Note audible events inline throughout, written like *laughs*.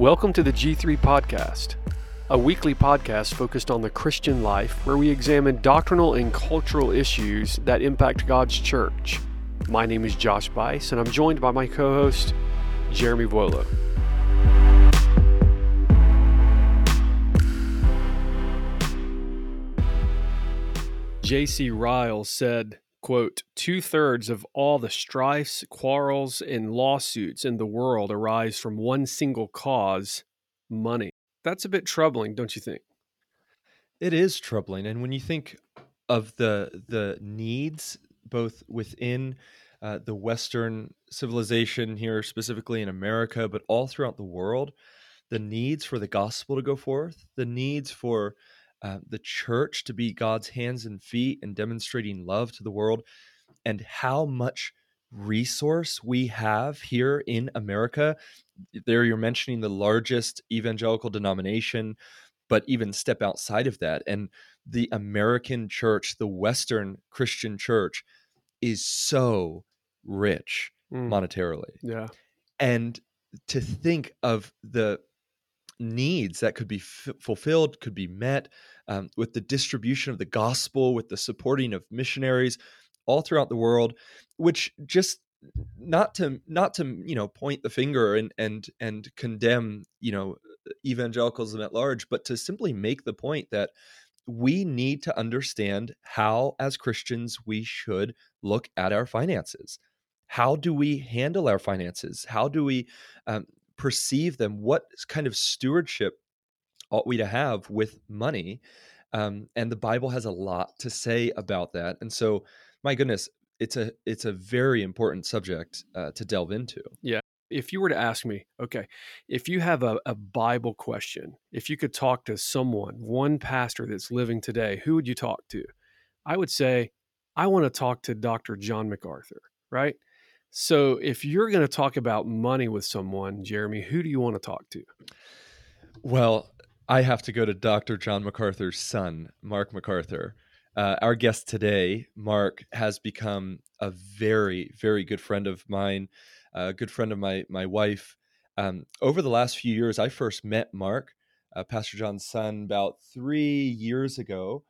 Welcome to the G3 Podcast, a weekly podcast focused on the Christian life where we examine doctrinal and cultural issues that impact God's church. My name is Josh Buice, and I'm joined by my co host, Jeremy Vuolo. J.C. Ryle said, quote, two thirds of all the strifes, quarrels, and lawsuits in the world arise from one single cause money. That's a bit troubling, don't you think? It is troubling. And when you think of the the needs both within uh, the Western civilization here, specifically in America, but all throughout the world, the needs for the gospel to go forth, the needs for uh, the church to be God's hands and feet and demonstrating love to the world, and how much resource we have here in America. There, you're mentioning the largest evangelical denomination, but even step outside of that. And the American church, the Western Christian church, is so rich mm. monetarily. Yeah. And to think of the needs that could be f- fulfilled, could be met um, with the distribution of the gospel, with the supporting of missionaries all throughout the world, which just not to not to you know point the finger and and and condemn you know evangelicalism at large, but to simply make the point that we need to understand how, as Christians, we should look at our finances. How do we handle our finances? How do we um, perceive them? What kind of stewardship ought we to have with money? Um, and the Bible has a lot to say about that. And so, my goodness, it's a it's a very important subject uh, to delve into. Yeah. If you were to ask me, okay, if you have a, a Bible question, if you could talk to someone, one pastor that's living today, who would you talk to? I would say, I want to talk to Dr. John MacArthur, right? So if you're going to talk about money with someone, Jeremy, who do you want to talk to? Well, I have to go to Dr. John MacArthur's son, Mark MacArthur. Uh, our guest today, Mark, has become a very, very good friend of mine, a good friend of my my wife. Um, over the last few years, I first met Mark, uh, Pastor John's son, about three years ago,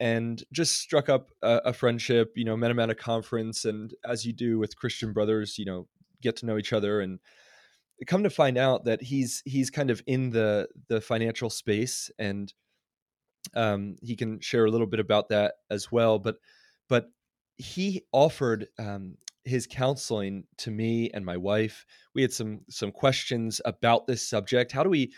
and just struck up a, a, friendship. You know, met him at a conference, and as you do with Christian brothers, you know, get to know each other, and come to find out that he's he's kind of in the the financial space, and um, he can share a little bit about that as well. But but he offered um, his counseling to me and my wife. We had some some questions about this subject. How do we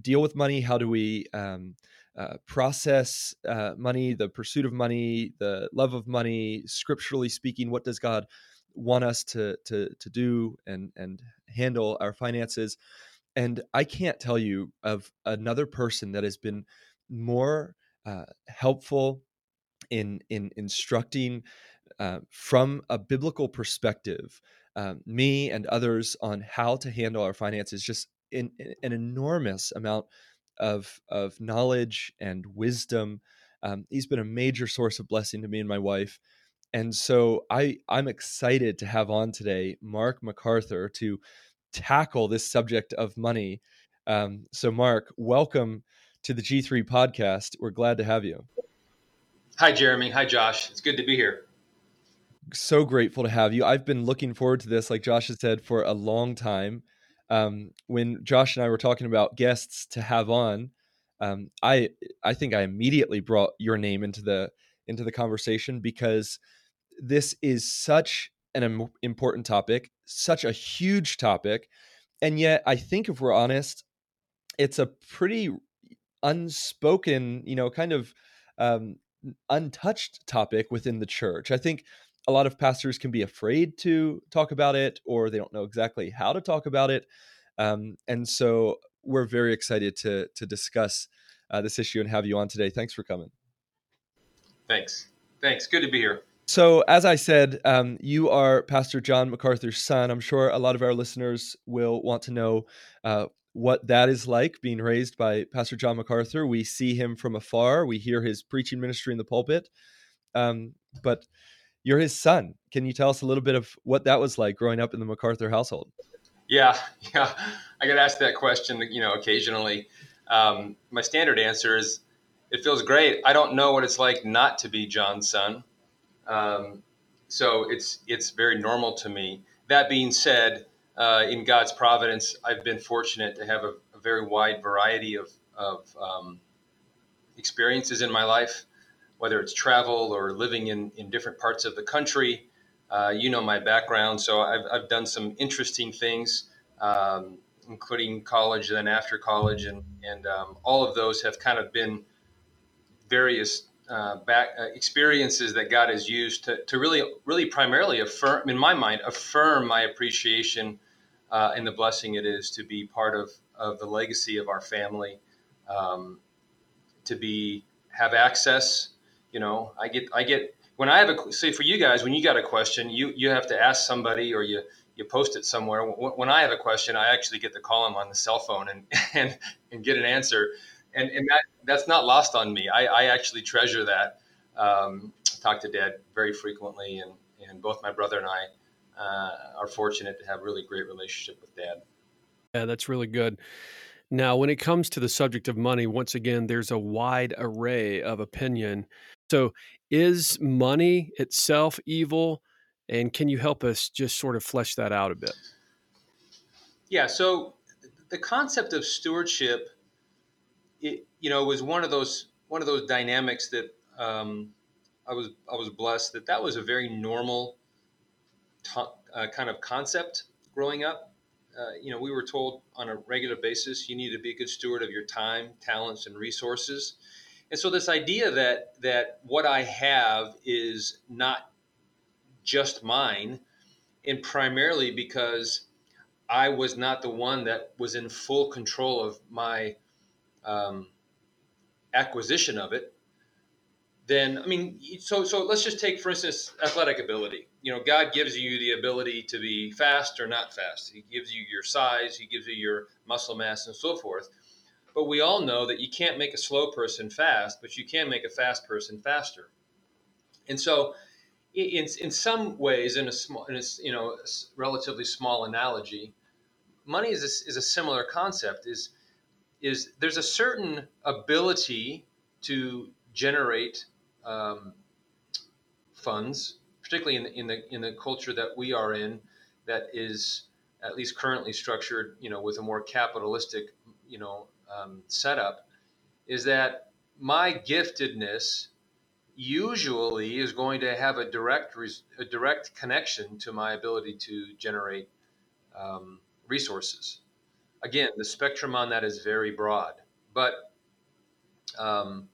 deal with money? How do we um, uh, process uh, money, the pursuit of money, the love of money, scripturally speaking, what does God want us to to to do and and handle our finances? And I can't tell you of another person that has been more uh, helpful in in instructing uh, from a biblical perspective um, me and others on how to handle our finances just in, in, an enormous amount of of knowledge and wisdom. Um, he's been a major source of blessing to me and my wife. And so I I'm excited to have on today Mark MacArthur to tackle this subject of money. Um, so Mark, welcome to the G3 podcast. We're glad to have you. Hi Jeremy. Hi Josh. It's good to be here. So grateful to have you. I've been looking forward to this, like Josh has said, for a long time um, when Josh and I were talking about guests to have on, um, I I think I immediately brought your name into the into the conversation because this is such an important topic, such a huge topic, and yet I think if we're honest, it's a pretty unspoken, you know, kind of um, untouched topic within the church. I think a lot of pastors can be afraid to talk about it or they don't know exactly how to talk about it. Um, and so we're very excited to to discuss uh, this issue and have you on today. Thanks for coming. Thanks. Thanks. Good to be here. So, as I said, um, you are Pastor John MacArthur's son. I'm sure a lot of our listeners will want to know uh, what that is like being raised by Pastor John MacArthur. We see him from afar, we hear his preaching ministry in the pulpit. Um, but you're his son. Can you tell us a little bit of what that was like growing up in the MacArthur household? Yeah, *laughs* yeah. I get asked that question, you know, occasionally. Um, my standard answer is, it feels great. I don't know what it's like not to be John's son. Um, so it's it's very normal to me. That being said, uh, in God's providence, I've been fortunate to have a, a very wide variety of, of um, experiences in my life, whether it's travel or living in, in different parts of the country. Uh, you know my background, so I've, I've done some interesting things, um, including college, then after college, and and um, all of those have kind of been various uh, back uh, experiences that God has used to, to really, really primarily affirm, in my mind, affirm my appreciation uh, and the blessing it is to be part of, of the legacy of our family, um, to be have access. You know, I get I get when I have a say for you guys when you got a question, you you have to ask somebody or you you post it somewhere. When I have a question, I actually get to call them on the cell phone and *laughs* and, and get an answer, and and that that's not lost on me. I, I actually treasure that. Um, talk to Dad very frequently, and and both my brother and I uh, are fortunate to have really great relationship with Dad. Yeah, that's really good. Now, when it comes to the subject of money, once again, there's a wide array of opinion. So, is money itself evil? And can you help us just sort of flesh that out a bit? Yeah. So, the concept of stewardship, it, you know, was one of those one of those dynamics that um, I was I was blessed that that was a very normal t- uh, kind of concept growing up. Uh, you know, we were told on a regular basis you need to be a good steward of your time, talents, and resources. And so this idea that that what I have is not just mine, and primarily because I was not the one that was in full control of my um, acquisition of it, then I mean, so so let's just take for instance athletic ability. You know, God gives you the ability to be fast or not fast. He gives you your size, He gives you your muscle mass, and so forth. But we all know that you can't make a slow person fast, but you can make a fast person faster. And so, in, in some ways, in a small, in a, you know, relatively small analogy, money is a, is a similar concept. Is is there's a certain ability to generate um, funds, particularly in the, in the in the culture that we are in, that is at least currently structured, you know, with a more capitalistic, you know, um, setup, is that my giftedness usually is going to have a direct res- a direct connection to my ability to generate um, resources. Again, the spectrum on that is very broad, but um,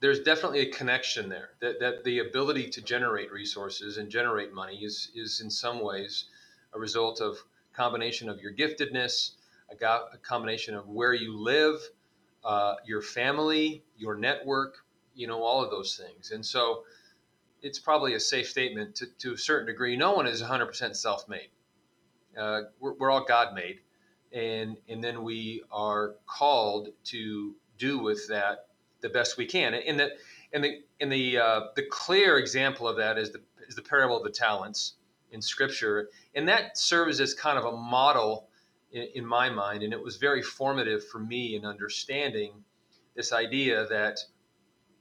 there's definitely a connection there that, that the ability to generate resources and generate money is, is in some ways a result of combination of your giftedness a, go- a combination of where you live uh, your family your network you know all of those things. And so it's probably a safe statement to, to a certain degree. No one is 100% self-made. Uh, we're, we're all god made and and then we are called to do with that the best we can. And the and the and the uh, the clear example of that is the is the parable of the talents in Scripture, and that serves as kind of a model in, in my mind, and it was very formative for me in understanding this idea that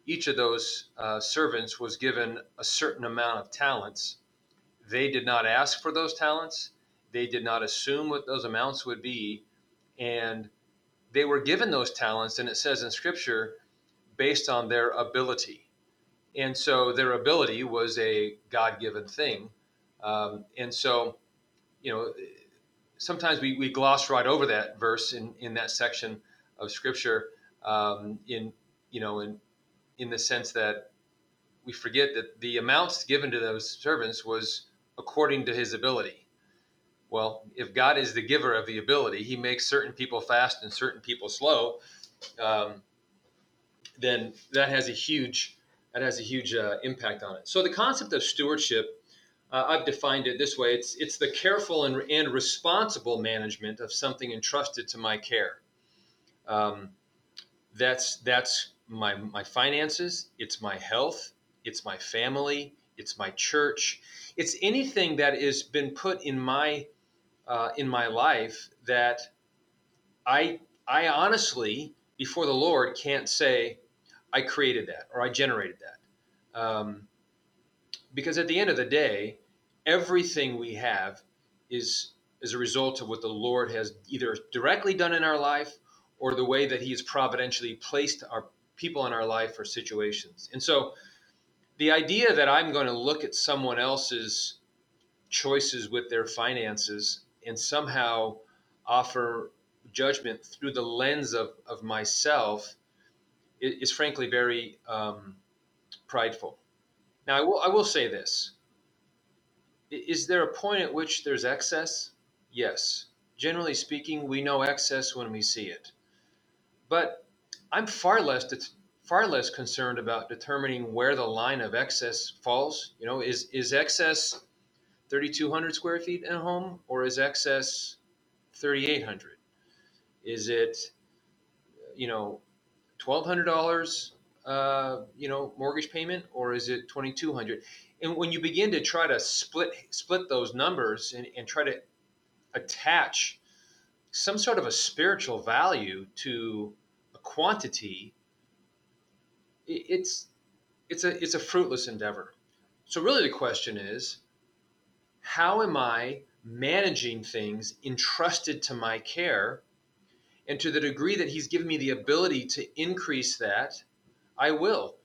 each of those uh, servants was given a certain amount of talents. They did not ask for those talents. They did not assume what those amounts would be, and they were given those talents. And it says in Scripture based on their ability. And so their ability was a God given thing. Um, and so, you know, sometimes we, we gloss right over that verse in, in that section of scripture um, in, you know, in, in the sense that we forget that the amounts given to those servants was according to his ability. Well, if God is the giver of the ability, he makes certain people fast and certain people slow. Um, then that has a huge that has a huge uh, impact on it. So the concept of stewardship, uh, I've defined it this way: it's it's the careful and, and responsible management of something entrusted to my care. Um, that's that's my my finances. It's my health. It's my family. It's my church. It's anything that has been put in my uh, in my life that I I honestly before the Lord can't say I created that or I generated that, um, because at the end of the day, everything we have is is a result of what the Lord has either directly done in our life or the way that He has providentially placed our people in our life or situations. And so, the idea that I'm going to look at someone else's choices with their finances and somehow offer judgment through the lens of, of myself is, is frankly very um, prideful. Now, I will, I will say this Is there a point at which there's excess? Yes. Generally speaking, we know excess when we see it. But I'm far less far less concerned about determining where the line of excess falls. You know, is is excess 3,200 square feet in a home, or is excess 3,800? Is it, you know, $1,200, uh, you know, mortgage payment, or is it 2,200? And when you begin to try to split split those numbers and, and try to attach some sort of a spiritual value to a quantity, it's it's a it's a fruitless endeavor. So really, the question is, how am I managing things entrusted to my care? And to the degree that He's given me the ability to increase that, I will.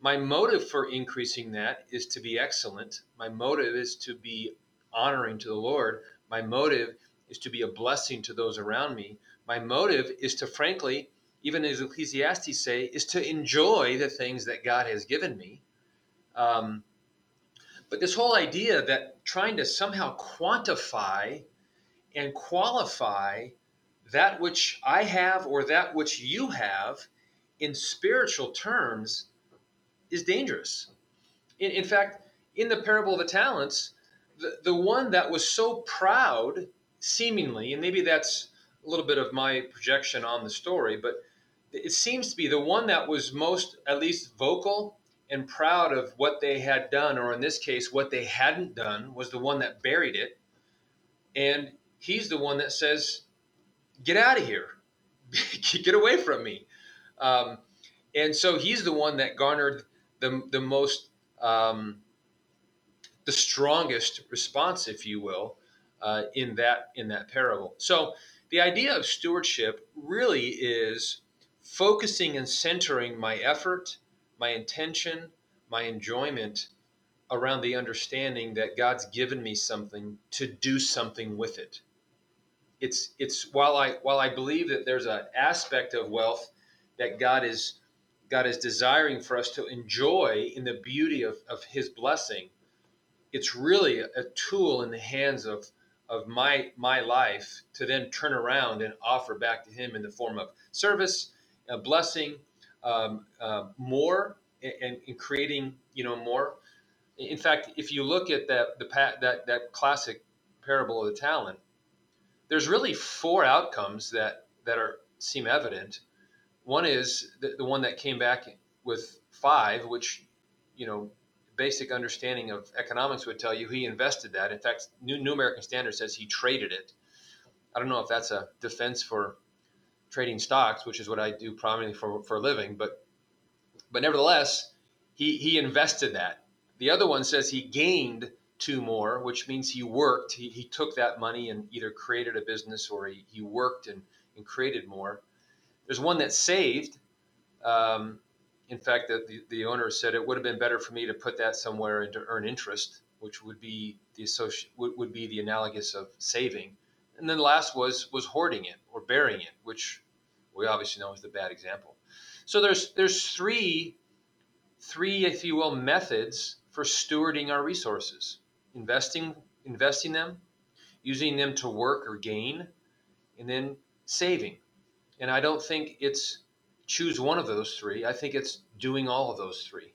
My motive for increasing that is to be excellent. My motive is to be honoring to the Lord. My motive is to be a blessing to those around me. My motive is to, frankly, even as Ecclesiastes say, is to enjoy the things that God has given me. Um, but this whole idea that trying to somehow quantify and qualify that which I have or that which you have in spiritual terms is dangerous. In, in fact, in the parable of the talents, the, the one that was so proud, seemingly, and maybe that's a little bit of my projection on the story, but it seems to be the one that was most, at least, vocal and proud of what they had done, or in this case, what they hadn't done, was the one that buried it. And he's the one that says, Get out of here, *laughs* get away from me. Um, and so he's the one that garnered the, the most, um, the strongest response, if you will, uh, in that in that parable. So the idea of stewardship really is focusing and centering my effort my intention, my enjoyment around the understanding that God's given me something to do something with it. It's it's while I while I believe that there's an aspect of wealth that God is God is desiring for us to enjoy in the beauty of, of his blessing, it's really a, tool in the hands of of my my life to then turn around and offer back to him in the form of service, a blessing, um, uh, more and, and creating you know more. In fact, if you look at that the that that classic parable of the talent, there's really four outcomes that that are seem evident. One is the, the one that came back with five, which you know basic understanding of economics would tell you he invested that. In fact, New, New American Standard says he traded it. I don't know if that's a defense for trading stocks, which is what I do primarily for, for a living. But but nevertheless, he he invested that. The other one says he gained two more, which means he worked. He, he took that money and either created a business or he, he worked and, and created more. There's one that saved. Um, in fact, the, the, the owner said it would have been better for me to put that somewhere and to earn interest, which would be the associ- would, would be the analogous of saving and then the last was was hoarding it or burying it, which we obviously know is the bad example. So there's there's three three, if you will, methods for stewarding our resources: investing investing them, using them to work or gain, and then saving. And I don't think it's choose one of those three. I think it's doing all of those three.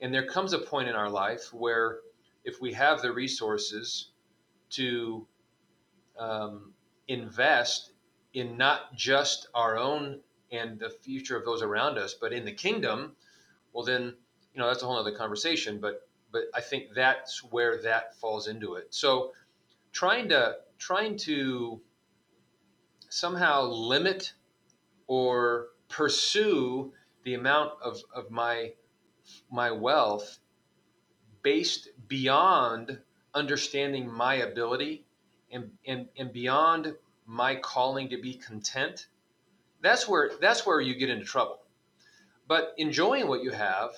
And there comes a point in our life where if we have the resources to um, invest in not just our own and the future of those around us, but in the kingdom, well, then you know that's a whole other conversation. But but I think that's where that falls into it. So trying to trying to somehow limit or pursue the amount of, of my my wealth based beyond understanding my ability and, and, and beyond my calling to be content that's where that's where you get into trouble. But enjoying what you have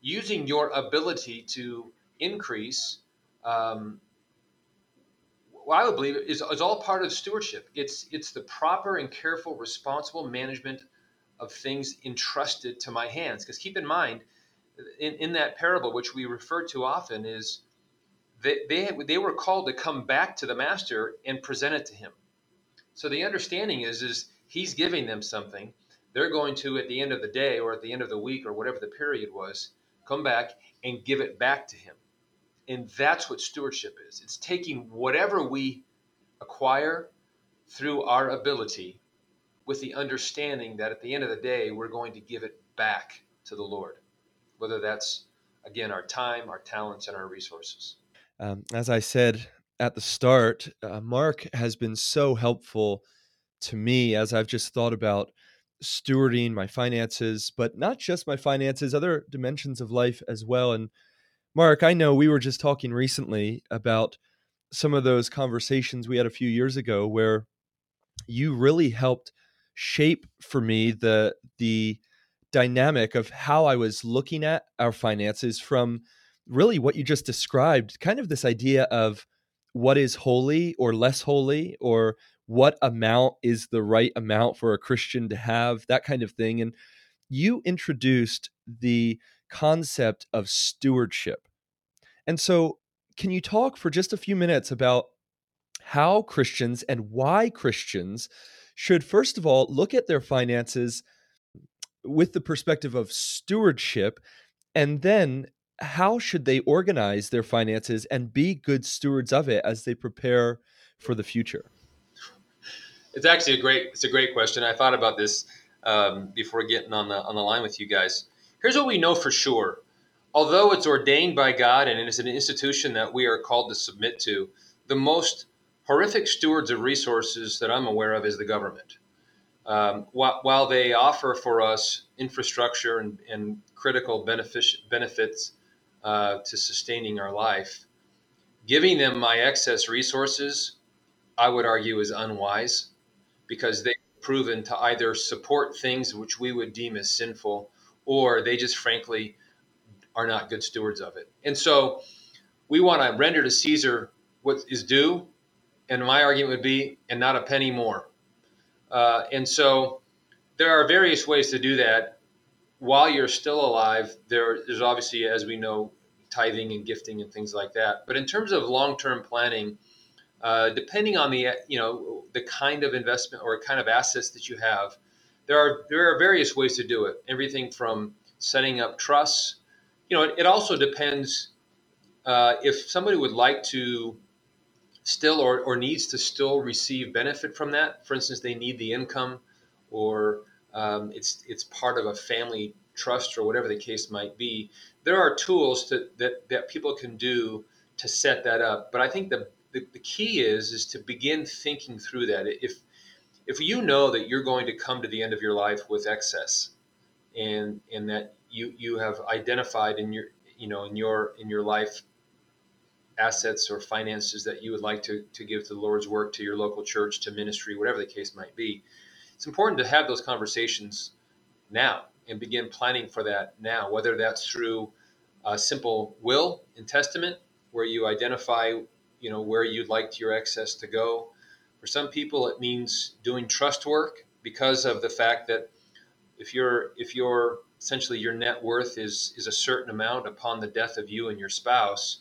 using your ability to increase um, what I would believe is, is all part of stewardship. It's it's the proper and careful, responsible management of things entrusted to my hands. Because keep in mind, in, in that parable, which we refer to often, is they, they, they were called to come back to the master and present it to him. So the understanding is is he's giving them something. They're going to at the end of the day or at the end of the week or whatever the period was, come back and give it back to him. And that's what stewardship is. It's taking whatever we acquire through our ability with the understanding that at the end of the day, we're going to give it back to the Lord, whether that's, again, our time, our talents, and our resources. Um, as I said at the start, uh, Mark has been so helpful to me as I've just thought about stewarding my finances, but not just my finances, other dimensions of life as well. And Mark, I know we were just talking recently about some of those conversations we had a few years ago where you really helped shape for me the the dynamic of how I was looking at our finances from really what you just described, kind of this idea of what is holy or less holy or what amount is the right amount for a Christian to have, that kind of thing. And you introduced the concept of stewardship. And so, can you talk for just a few minutes about how Christians and why Christians should, first of all, look at their finances with the perspective of stewardship, and then how should they organize their finances and be good stewards of it as they prepare for the future? It's actually a great it's a great question. I thought about this um, before getting on the on the line with you guys. Here's what we know for sure. Although it's ordained by God and it is an institution that we are called to submit to, the most horrific stewards of resources that I'm aware of is the government. Um, while, while, they offer for us infrastructure and, and critical benefit, benefits uh, to sustaining our life, giving them my excess resources, I would argue, is unwise because they've proven to either support things which we would deem as sinful or they just frankly are not good stewards of it. And so we want to render to Caesar what is due. And my argument would be, and not a penny more. Uh, and so there are various ways to do that. While you're still alive, there, there's obviously, as we know, tithing and gifting and things like that. But in terms of long-term planning, uh, depending on the you know the kind of investment or kind of assets that you have, there are there are various ways to do it. Everything from setting up trusts you know, it, it also depends uh, if somebody would like to still or, or needs to still receive benefit from that. For instance, they need the income, or um, it's it's part of a family trust, or whatever the case might be. There are tools to, that that people can do to set that up. But I think the, the the key is is to begin thinking through that. If if you know that you're going to come to the end of your life with excess, and and that you you have identified in your you know in your in your life assets or finances that you would like to, to give to the Lord's work, to your local church, to ministry, whatever the case might be. It's important to have those conversations now and begin planning for that now, whether that's through a simple will and testament where you identify, you know, where you'd like your excess to go. For some people, it means doing trust work because of the fact that if you're if you're essentially your net worth is is a certain amount upon the death of you and your spouse,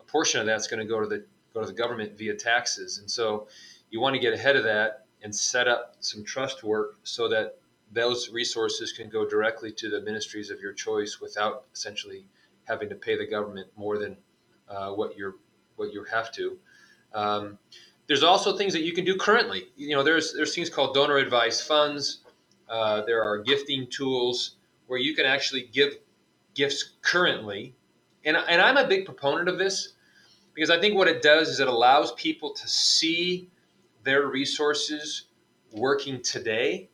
a portion of that's going to go to the go to the government via taxes. And so you want to get ahead of that and set up some trust work so that those resources can go directly to the ministries of your choice without essentially having to pay the government more than uh, what you're what you have to. Um, there's also things that you can do currently. You know, there's there's things called donor advised funds. Uh, there are gifting tools where you can actually give gifts currently. And, and I'm a big proponent of this. because I think what it does is it allows people to see their resources working today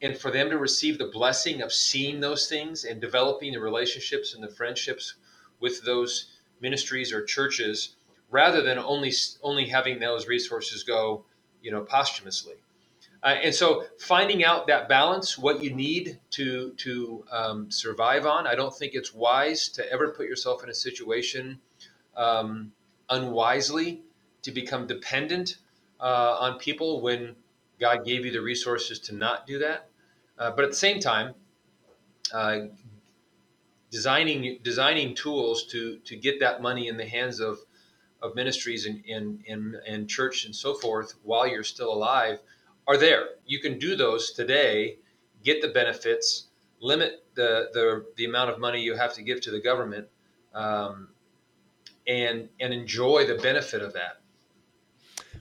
and for them to receive the blessing of seeing those things and developing the relationships and the friendships with those ministries or churches rather than only only having those resources go you know posthumously. Uh, and so finding out that balance what you need to to um, survive on i don't think it's wise to ever put yourself in a situation um, unwisely to become dependent uh, on people when god gave you the resources to not do that. Uh, but at the same time, uh, designing designing tools to to get that money in the hands of of ministries and and, and, and church and so forth while you're still alive are there. You can do those today, get the benefits, limit the the, the amount of money you have to give to the government, um, and and enjoy the benefit of that.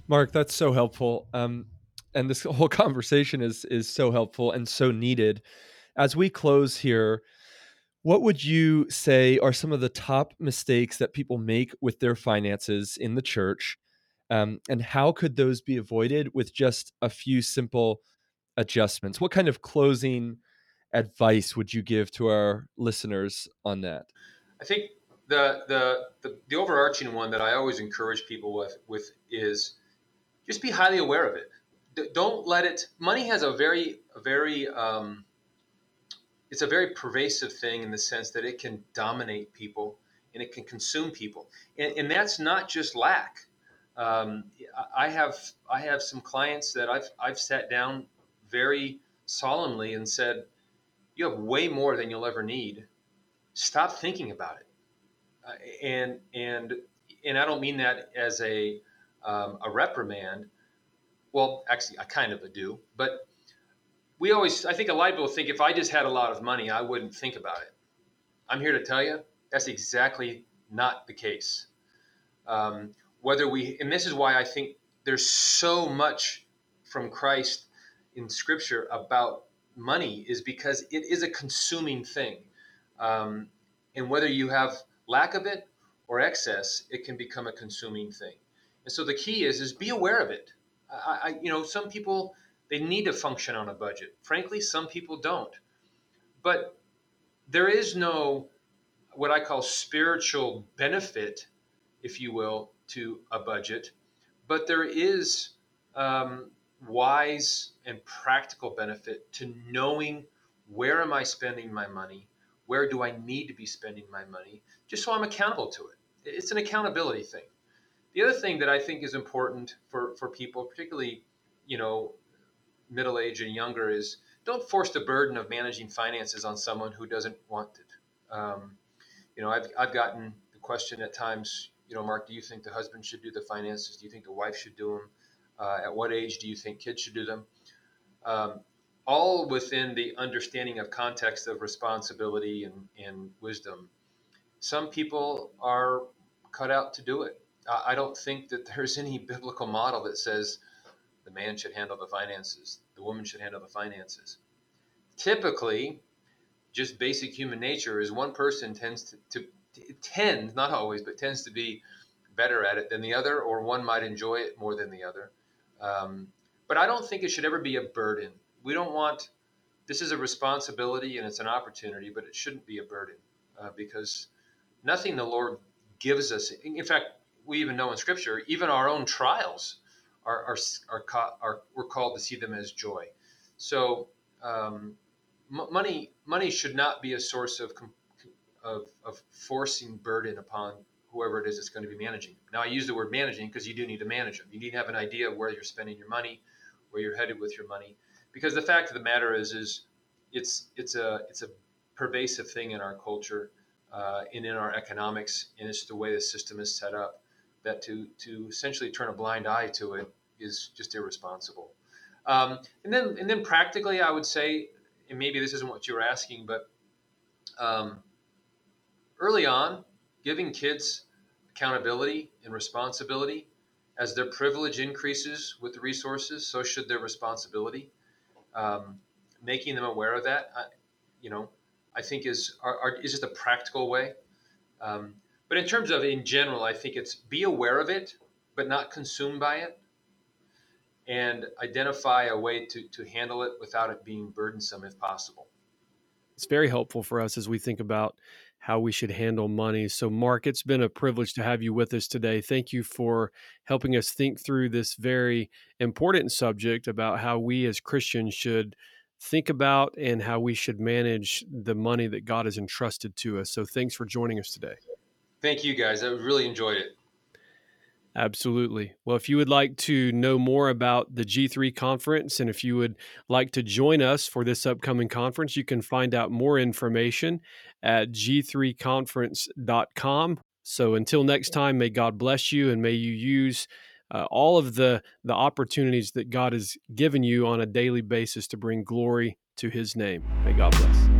Mark, that's so helpful. Um, and this *laughs* whole conversation is is so helpful and so needed. As we close here, what would you say are some of the top mistakes that people make with their finances in the church? Um, and how could those be avoided with just a few simple adjustments? What kind of closing advice would you give to our listeners on that? I think the the the, the overarching one that I always encourage people with with is just be highly aware of it don't let it. Money has a very, very, um, it's a very pervasive thing in the sense that it can dominate people and it can consume people, and, and that's not just lack. Um, I have I have some clients that I've I've sat down very solemnly and said, "You have way more than you'll ever need. Stop thinking about it." Uh, and and and I don't mean that as a um, a reprimand, well, actually, I kind of do, but we always, I think a lot of people think if I just had a lot of money, I wouldn't think about it. I'm here to tell you that's exactly not the case. Um, whether we, and this is why I think there's so much from Christ in Scripture about money, is because it is a consuming thing. Um, and whether you have lack of it or excess, it can become a consuming thing. And so the key is is be aware of it. I, I, you know, some people they need to function on a budget. Frankly, some people don't. But there is no what I call spiritual benefit, if you will, to a budget, but there is um, wise and practical benefit to knowing where am I spending my money, where do I need to be spending my money, just so I'm accountable to it. It's an accountability thing. The other thing that I think is important for, for people, particularly, you know, middle age and younger, is don't force the burden of managing finances on someone who doesn't want it. Um, you know, I've, I've gotten the question at times, you know, Mark, do you think the husband should do the finances? Do you think the wife should do them? Uh, at what age do you think kids should do them? Um, all within the understanding of context of responsibility and, and wisdom. Some people are cut out to do it. I don't think that there's any biblical model that says the man should handle the finances, the woman should handle the finances. Typically, just basic human nature is one person tends to, to, to tend, not always, but tends to be better at it than the other, or one might enjoy it more than the other. Um, but I don't think it should ever be a burden. We don't want this is a responsibility and it's an opportunity, but it shouldn't be a burden uh, because nothing the Lord gives us. In fact, we even know in Scripture, even our own trials are are are, are we're called to see them as joy. So um, m- money money should not be a source of, of of forcing burden upon whoever it is that's going to be managing. Now I use the word managing because you do need to manage them. You need to have an idea of where you're spending your money, where you're headed with your money. Because the fact of the matter is, is it's it's a it's a pervasive thing in our culture uh, and in our economics, and it's the way the system is set up that to to essentially turn a blind eye to it is just irresponsible. Um, and then and then practically, I would say, and maybe this isn't what you were asking, but um, early on, giving kids accountability and responsibility as their privilege increases with the resources, so should their responsibility. Um, making them aware of that, I, you know, I think is are, are, is just a practical way. Um, but in terms of in general, I think it's be aware of it, but not consumed by it, and identify a way to, to handle it without it being burdensome if possible. It's very helpful for us as we think about how we should handle money. So, Mark, it's been a privilege to have you with us today. Thank you for helping us think through this very important subject about how we as Christians should think about and how we should manage the money that God has entrusted to us. So, thanks for joining us today. Thank you, guys. I really enjoyed it. Absolutely. Well, if you would like to know more about the G3 conference and if you would like to join us for this upcoming conference, you can find out more information at g3conference.com. So until next time, may God bless you and may you use uh, all of the, the opportunities that God has given you on a daily basis to bring glory to his name. May God bless.